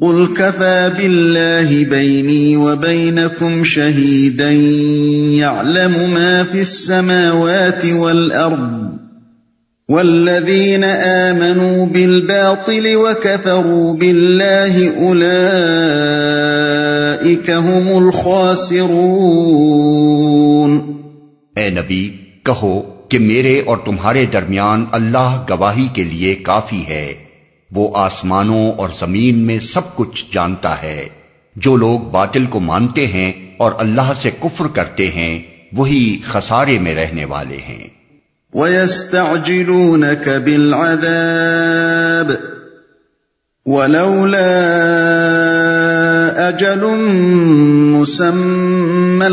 قل كفى بالله بيني وبينكم شهيدا يعلم ما في السماوات والأرض والذين آمنوا بالباطل وكفروا بالله أولئك هم الخاسرون اے نبی، کہو کہ میرے اور تمہارے درمیان اللہ گواہی کے لیے کافی ہے۔ وہ آسمانوں اور زمین میں سب کچھ جانتا ہے۔ جو لوگ باطل کو مانتے ہیں اور اللہ سے کفر کرتے ہیں، وہی خسارے میں رہنے والے ہیں۔ وَيَسْتَعْجِلُونَكَ بِالْعَذَابِ، وَلَوْلَا أَجَلٌ مُسَمًّى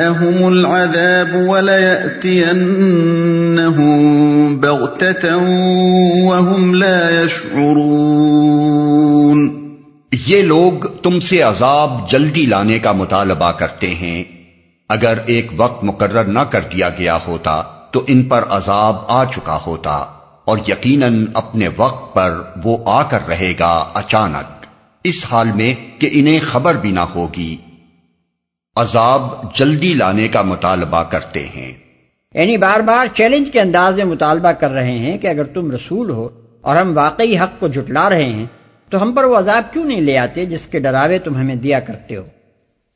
لَجَاءَهُمُ الْعَذَابُ وَلَيَأْتِيَنَّهُمْ بَغْتَةً وَهُمْ لَا يَشْعُرُونَ۔ یہ لوگ تم سے عذاب جلدی لانے کا مطالبہ کرتے ہیں۔ اگر ایک وقت مقرر نہ کر دیا گیا ہوتا، تو ان پر عذاب آ چکا ہوتا۔ اور یقیناً اپنے وقت پر وہ آ کر رہے گا اچانک۔ اس حال میں کہ انہیں خبر بھی نہ ہوگی۔ عذاب جلدی لانے کا مطالبہ کرتے ہیں۔ یعنی بار بار چیلنج کے انداز میں مطالبہ کر رہے ہیں کہ اگر تم رسول ہو اور ہم واقعی حق کو جٹلا رہے ہیں تو ہم پر وہ عذاب کیوں نہیں لے آتے جس کے ڈراوے تم ہمیں دیا کرتے ہو؟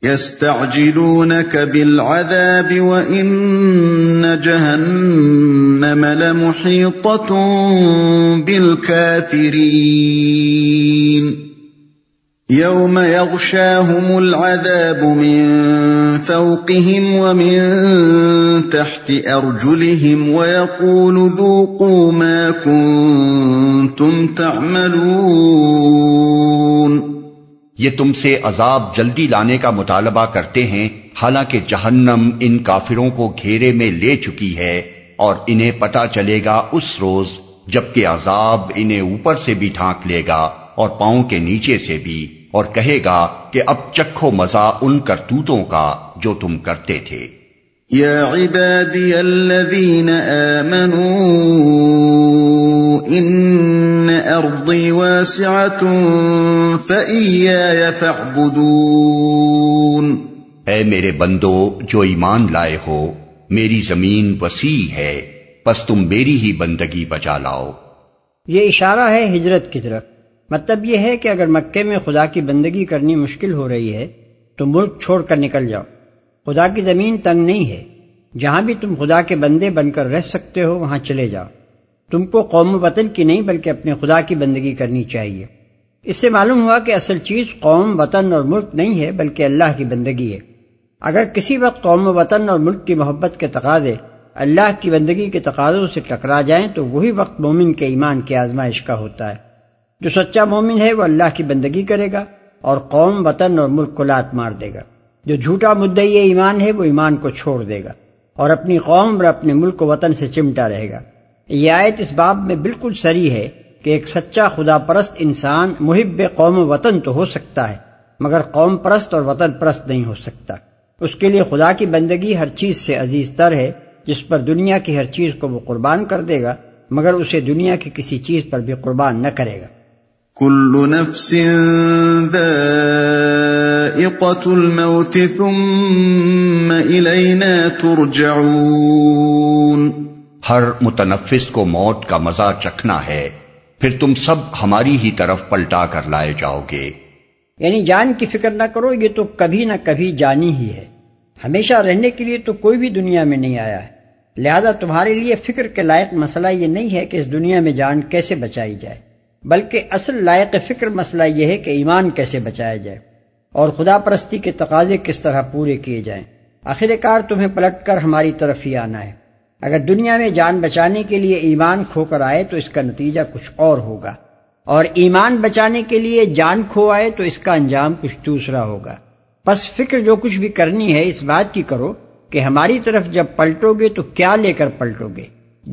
يستعجلونك بالعذاب وإن جهنم لمحيطة بالكافرين يوم يغشاهم العذاب من فوقهم ومن تحت أرجلهم ويقول ذوقوا ما كنتم تعملون یہ تم سے عذاب جلدی لانے کا مطالبہ کرتے ہیں، حالانکہ جہنم ان کافروں کو گھیرے میں لے چکی ہے اور انہیں پتا چلے گا اس روز جبکہ عذاب انہیں اوپر سے بھی ڈھانک لے گا اور پاؤں کے نیچے سے بھی۔ اور کہے گا کہ اب چکھو مزہ ان کرتوتوں کا جو تم کرتے تھے۔ يا عبادي الذين آمنوا إن أرضي واسعة فإياي فاعبدون۔ اے میرے بندو جو ایمان لائے ہو میری زمین وسیع ہے پس تم میری ہی بندگی بچا لاؤ۔ یہ اشارہ ہے ہجرت کی طرف۔ مطلب یہ ہے کہ اگر مکے میں خدا کی بندگی کرنی مشکل ہو رہی ہے، تو ملک چھوڑ کر نکل جاؤ۔ خدا کی زمین تنگ نہیں ہے۔ جہاں بھی تم خدا کے بندے بن کر رہ سکتے ہو، وہاں چلے جاؤ۔ تم کو قوم و وطن کی نہیں، بلکہ اپنے خدا کی بندگی کرنی چاہیے۔ اس سے معلوم ہوا کہ اصل چیز قوم، وطن اور ملک نہیں ہے، بلکہ اللہ کی بندگی ہے۔ اگر کسی وقت قوم و وطن اور ملک کی محبت کے تقاضے اللہ کی بندگی کے تقاضوں سے ٹکرا جائیں، تو وہی وقت مومن کے ایمان کے آزمائش کا ہوتا ہے۔ جو سچا مومن ہے وہ اللہ کی بندگی کرے گا اور قوم، وطن اور ملک کو لات مار دے گا۔ جو جھوٹا مدعی ایمان ہے وہ ایمان کو چھوڑ دے گا اور اپنی قوم اور اپنے ملک و وطن سے چمٹا رہے گا۔ یہ آیت اس باب میں بالکل سری ہے کہ ایک سچا خدا پرست انسان محب قوم و وطن تو ہو سکتا ہے، مگر قوم پرست اور وطن پرست نہیں ہو سکتا۔ اس کے لیے خدا کی بندگی ہر چیز سے عزیز تر ہے، جس پر دنیا کی ہر چیز کو وہ قربان کر دے گا، مگر اسے دنیا کی کسی چیز پر بھی قربان نہ کرے گا۔ كل نفس ذائقة الموت ثم إلينا ترجعون. ہر متنفس کو موت کا مزہ چکھنا ہے پھر تم سب ہماری ہی طرف پلٹا کر لائے جاؤ گے۔ یعنی جان کی فکر نہ کرو یہ تو کبھی نہ کبھی جانی ہی ہے۔ ہمیشہ رہنے کے لیے تو کوئی بھی دنیا میں نہیں آیا ہے۔ لہذا تمہارے لیے فکر کے لائق مسئلہ یہ نہیں ہے کہ اس دنیا میں جان کیسے بچائی جائے۔ بلکہ اصل لائق فکر مسئلہ یہ ہے کہ ایمان کیسے بچایا جائے اور خدا پرستی کے تقاضے کس طرح پورے کیے جائیں۔ آخر کار تمہیں پلٹ کر ہماری طرف ہی آنا ہے۔ اگر دنیا میں جان بچانے کے لیے ایمان کھو کر آئے تو اس کا نتیجہ کچھ اور ہوگا۔ اور ایمان بچانے کے لیے جان کھو آئے تو اس کا انجام کچھ دوسرا ہوگا۔ بس فکر جو کچھ بھی کرنی ہے اس بات کی کرو کہ ہماری طرف جب پلٹو گے تو کیا لے کر پلٹو گے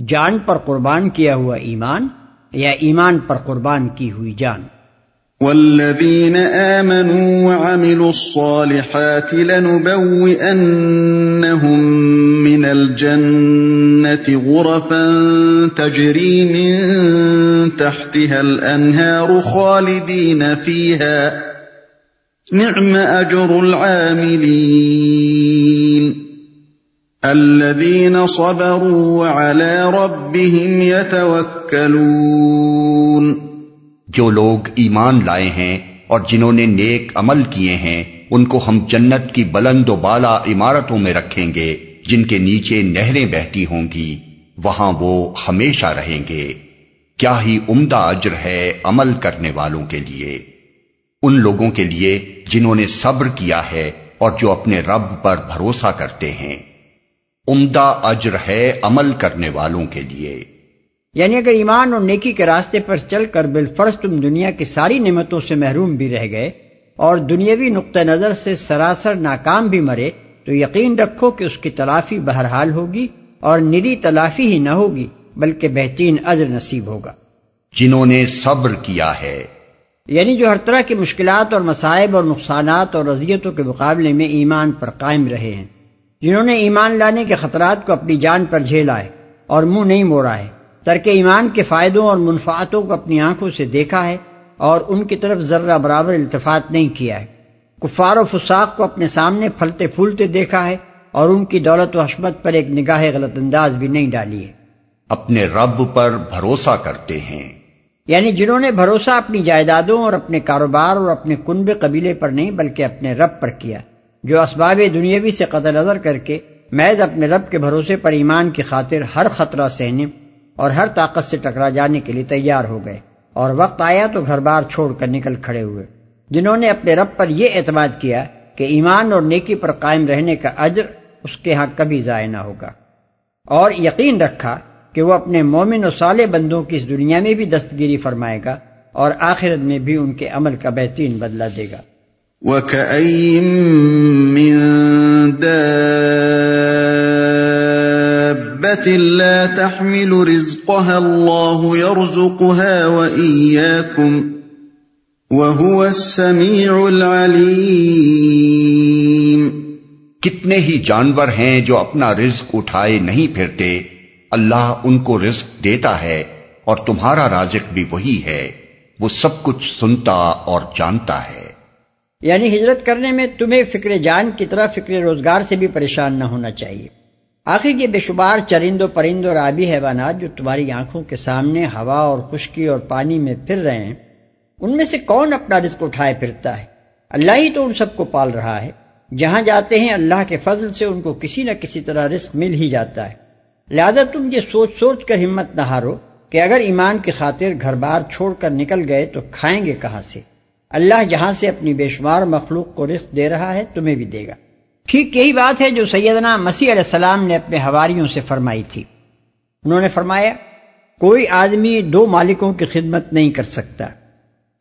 جان پر قربان کیا ہوا ایمان یا ایمان پر قربان کی ہوئی جان۔ والذين آمنوا وعملوا الصالحات لنبوئنهم من الجنة غرفا تجري من تحتها الأنهار خالدين فيها نعم أجر العاملين الذين صبروا وعلى ربهم يتوكلون. جو لوگ ایمان لائے ہیں اور جنہوں نے نیک عمل کیے ہیں، ان کو ہم جنت کی بلند و بالا عمارتوں میں رکھیں گے، جن کے نیچے نہریں بہتی ہوں گی، وہاں وہ ہمیشہ رہیں گے۔ کیا ہی عمدہ اجر ہے عمل کرنے والوں کے لیے۔ ان لوگوں کے لیے جنہوں نے صبر کیا ہے اور جو اپنے رب پر بھروسہ کرتے ہیں۔ عمدہ اجر ہے عمل کرنے والوں کے لیے۔ یعنی اگر ایمان اور نیکی کے راستے پر چل کر بالفرض تم دنیا کی ساری نعمتوں سے محروم بھی رہ گئے اور دنیاوی نقطۂ نظر سے سراسر ناکام بھی مرے تو یقین رکھو کہ اس کی تلافی بہرحال ہوگی اور نری تلافی ہی نہ ہوگی بلکہ بہترین عزر نصیب ہوگا۔ جنہوں نے صبر کیا ہے۔ یعنی جو ہر طرح کی مشکلات اور مسائب اور نقصانات اور رضیتوں کے مقابلے میں ایمان پر قائم رہے ہیں۔ جنہوں نے ایمان لانے کے خطرات کو اپنی جان پر جھیلا ہے اور منہ نہیں موڑا ہے۔ ترک ایمان کے فائدوں اور منفعتوں کو اپنی آنکھوں سے دیکھا ہے اور ان کی طرف ذرہ برابر التفات نہیں کیا ہے۔ کفار و فساق کو اپنے سامنے پھلتے پھولتے دیکھا ہے اور ان کی دولت و حشمت پر ایک نگاہ غلط انداز بھی نہیں ڈالی ہے۔ اپنے رب پر بھروسہ کرتے ہیں۔ یعنی جنہوں نے بھروسہ اپنی جائیدادوں اور اپنے کاروبار اور اپنے کنب قبیلے پر نہیں بلکہ اپنے رب پر کیا۔ جو اسباب دنیاوی سے قطع نظر کر کے محض اپنے رب کے بھروسے پر ایمان کی خاطر ہر خطرہ سہنے اور ہر طاقت سے ٹکرا جانے کے لیے تیار ہو گئے اور وقت آیا تو گھر بار چھوڑ کر نکل کھڑے ہوئے جنہوں نے اپنے رب پر یہ اعتماد کیا کہ ایمان اور نیکی پر قائم رہنے کا اجر اس کے ہاں کبھی ضائع نہ ہوگا اور یقین رکھا کہ وہ اپنے مومن و صالح بندوں کی اس دنیا میں بھی دستگیری فرمائے گا اور آخرت میں بھی ان کے عمل کا بہترین بدلہ دے گا۔ وَكَأَيٍّ مِّن دَابَّةٍ لا تحمل رزقها الله يرزقها وإياكم وهو السميع العليم کتنے ہی جانور ہیں جو اپنا رزق اٹھائے نہیں پھرتے، اللہ ان کو رزق دیتا ہے اور تمہارا رازق بھی وہی ہے، وہ سب کچھ سنتا اور جانتا ہے۔ یعنی ہجرت کرنے میں تمہیں فکر جان کی طرح فکر روزگار سے بھی پریشان نہ ہونا چاہیے۔ آخر یہ بے شمار چرند و پرند اور آبی حیوانات جو تمہاری آنکھوں کے سامنے ہوا اور خشکی اور پانی میں پھر رہے ہیں، ان میں سے کون اپنا رزق اٹھائے پھرتا ہے؟ اللہ ہی تو ان سب کو پال رہا ہے۔ جہاں جاتے ہیں اللہ کے فضل سے ان کو کسی نہ کسی طرح رزق مل ہی جاتا ہے۔ لہذا تم یہ سوچ سوچ کر ہمت نہ ہارو کہ اگر ایمان کی خاطر گھر بار چھوڑ کر نکل گئے تو کھائیں گے کہاں سے؟ اللہ جہاں سے اپنی بے شمار مخلوق کو رزق دے رہا ہے تمہیں بھی دے گا۔ ٹھیک یہی بات ہے جو سیدنا مسیح علیہ السلام نے اپنے ہواریوں سے فرمائی تھی۔ انہوں نے فرمایا، کوئی آدمی دو مالکوں کی خدمت نہیں کر سکتا،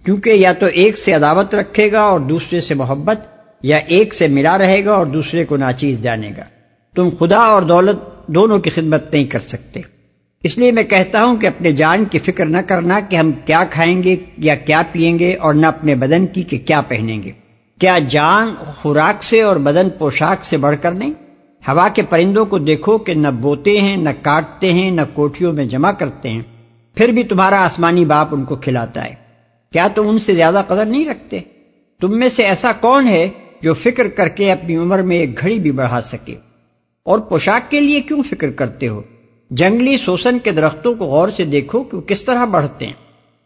کیونکہ یا تو ایک سے عداوت رکھے گا اور دوسرے سے محبت، یا ایک سے ملا رہے گا اور دوسرے کو ناچیز جانے گا۔ تم خدا اور دولت دونوں کی خدمت نہیں کر سکتے۔ اس لیے میں کہتا ہوں کہ اپنے جان کی فکر نہ کرنا کہ ہم کیا کھائیں گے یا کیا پئیں گے اور نہ اپنے بدن کی کہ کیا پہنیں گے۔ کیا جان خوراک سے اور بدن پوشاک سے بڑھ کر نہیں؟ ہوا کے پرندوں کو دیکھو کہ نہ بوتے ہیں، نہ کاٹتے ہیں، نہ کوٹھیوں میں جمع کرتے ہیں۔ پھر بھی تمہارا آسمانی باپ ان کو کھلاتا ہے۔ کیا تم ان سے زیادہ قدر نہیں رکھتے؟ تم میں سے ایسا کون ہے جو فکر کر کے اپنی عمر میں ایک گھڑی بھی بڑھا سکے؟ اور پوشاک کے لیے کیوں فکر کرتے ہو؟ جنگلی سوسن کے درختوں کو غور سے دیکھو کہ وہ کس طرح بڑھتے ہیں۔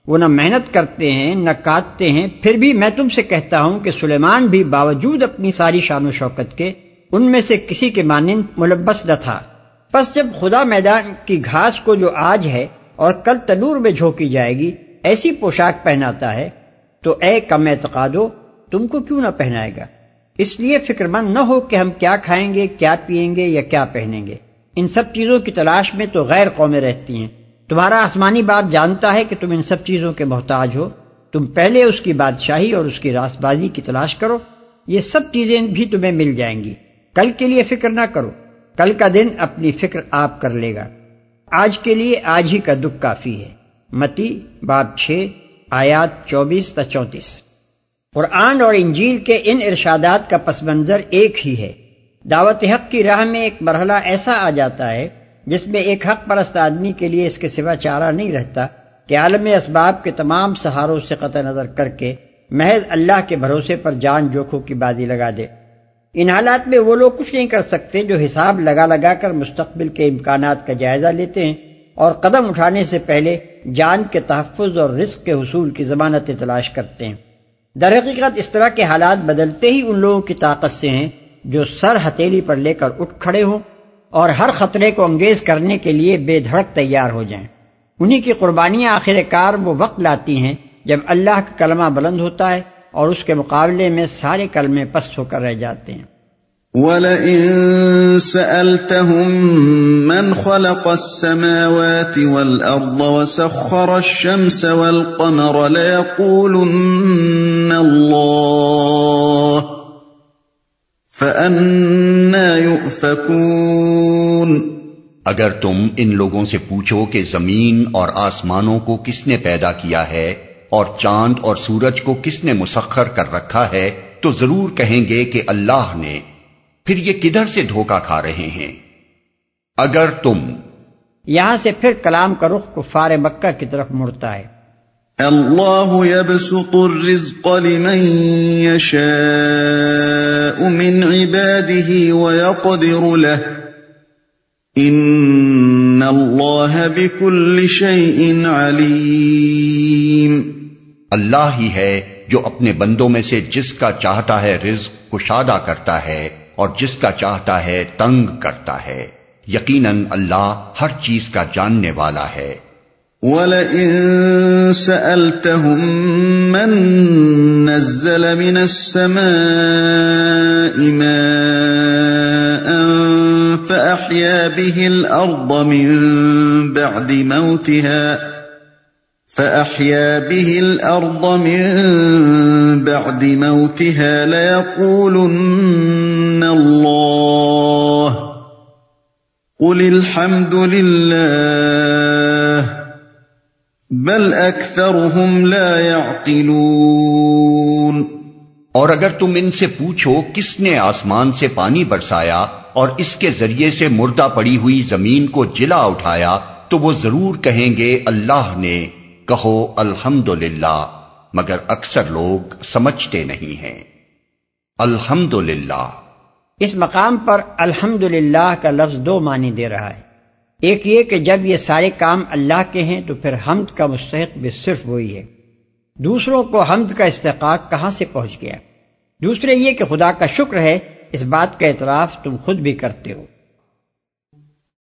وہ نہ محنت کرتے ہیں، نہ کاٹتے ہیں۔ پھر بھی میں تم سے کہتا ہوں کہ سلیمان بھی باوجود اپنی ساری شان و شوکت کے ان میں سے کسی کے مانند ملبس نہ تھا۔ بس جب خدا میدان کی گھاس کو جو آج ہے اور کل تنور میں جھونکی جائے گی، ایسی پوشاک پہناتا ہے، تو اے کم اعتقادو، تم کو کیوں نہ پہنائے گا؟ اس لیے فکر مند نہ ہو کہ ہم کیا کھائیں گے، کیا پیئیں گے یا کیا پہنیں گے۔ ان سب چیزوں کی تلاش میں تو غیر قومیں رہتی ہیں۔ تمہارا آسمانی باپ جانتا ہے کہ تم ان سب چیزوں کے محتاج ہو۔ تم پہلے اس کی بادشاہی اور اس کی راست بازی کی تلاش کرو۔ یہ سب چیزیں بھی تمہیں مل جائیں گی۔ کل کے لیے فکر نہ کرو۔ کل کا دن اپنی فکر آپ کر لے گا۔ آج کے لیے آج ہی کا دکھ کافی ہے۔ متی، باب چھ، آیات چوبیس تا چونتیس۔ قرآن اور انجیل کے ان ارشادات کا پس منظر ایک ہی ہے۔ دعوت حق کی راہ میں ایک مرحلہ ایسا آ جاتا ہے جس میں ایک حق پرست آدمی کے لیے اس کے سوا چارہ نہیں رہتا کہ عالم اسباب کے تمام سہاروں سے قطع نظر کر کے محض اللہ کے بھروسے پر جان جوکھوں کی بازی لگا دے۔ ان حالات میں وہ لوگ کچھ نہیں کر سکتے جو حساب لگا لگا کر مستقبل کے امکانات کا جائزہ لیتے ہیں اور قدم اٹھانے سے پہلے جان کے تحفظ اور رزق کے حصول کی ضمانتیں تلاش کرتے ہیں۔ در حقیقت اس طرح کے حالات بدلتے ہی ان لوگوں کی طاقت سے ہیں جو سر ہتیلی پر لے کر اٹھ کھڑے ہوں اور ہر خطرے کو انگیز کرنے کے لیے بے دھڑک تیار ہو جائیں۔ انہی کی قربانیاں آخر کار وہ وقت لاتی ہیں جب اللہ کا کلمہ بلند ہوتا ہے اور اس کے مقابلے میں سارے کلمے پست ہو کر رہ جاتے ہیں۔ وَلَئِن سَأَلْتَهُم مَّنْ خَلَقَ السَّمَاوَاتِ وَالْأَرْضَ وَسَخَّرَ الشَّمْسَ وَالْقَمَرَ لَيَقُولُنَّ اللَّهُ فَأَنَّا يُؤْفَكُونَ اگر تم ان لوگوں سے پوچھو کہ زمین اور آسمانوں کو کس نے پیدا کیا ہے اور چاند اور سورج کو کس نے مسخر کر رکھا ہے تو ضرور کہیں گے کہ اللہ نے پھر یہ کدھر سے دھوکا کھا رہے ہیں؟ اگر تم یہاں سے پھر کلام کا رخ کفار مکہ کی طرف مڑتا ہے۔ اللہ يبسط الرزق لمن يشاء من عباده ويقدر له ان اللہ بكل شيء علیم اللہ ہی ہے جو اپنے بندوں میں سے جس کا چاہتا ہے رزق کشادہ کرتا ہے اور جس کا چاہتا ہے تنگ کرتا ہے۔ یقیناً اللہ ہر چیز کا جاننے والا ہے۔ وَلَئِن سَأَلْتَهُم مَّن نَّزَّلَ مِنَ السَّمَاءِ مَاءً فَأَحْيَا بِهِ الْأَرْضَ مِن بَعْدِ مَوْتِهَا فَأَحْيَا بِهِ الْأَرْضَ مِن بَعْدِ مَوْتِهَا لَيَقُولُنَّ اللَّهُ قُلِ الْحَمْدُ لِلَّهِ بل اکثرهم لا يعقلون اور اگر تم ان سے پوچھو کس نے آسمان سے پانی برسایا اور اس کے ذریعے سے مردہ پڑی ہوئی زمین کو جلا اٹھایا تو وہ ضرور کہیں گے اللہ نے کہو الحمد مگر اکثر لوگ سمجھتے نہیں ہیں۔ الحمد اس مقام پر الحمد کا لفظ دو معنی دے رہا ہے۔ ایک یہ کہ جب یہ سارے کام اللہ کے ہیں تو پھر حمد کا مستحق بھی صرف وہی ہے۔ دوسروں کو حمد کا استحقاق کہاں سے پہنچ گیا؟ دوسرے یہ کہ خدا کا شکر ہے اس بات کا اعتراف تم خود بھی کرتے ہو۔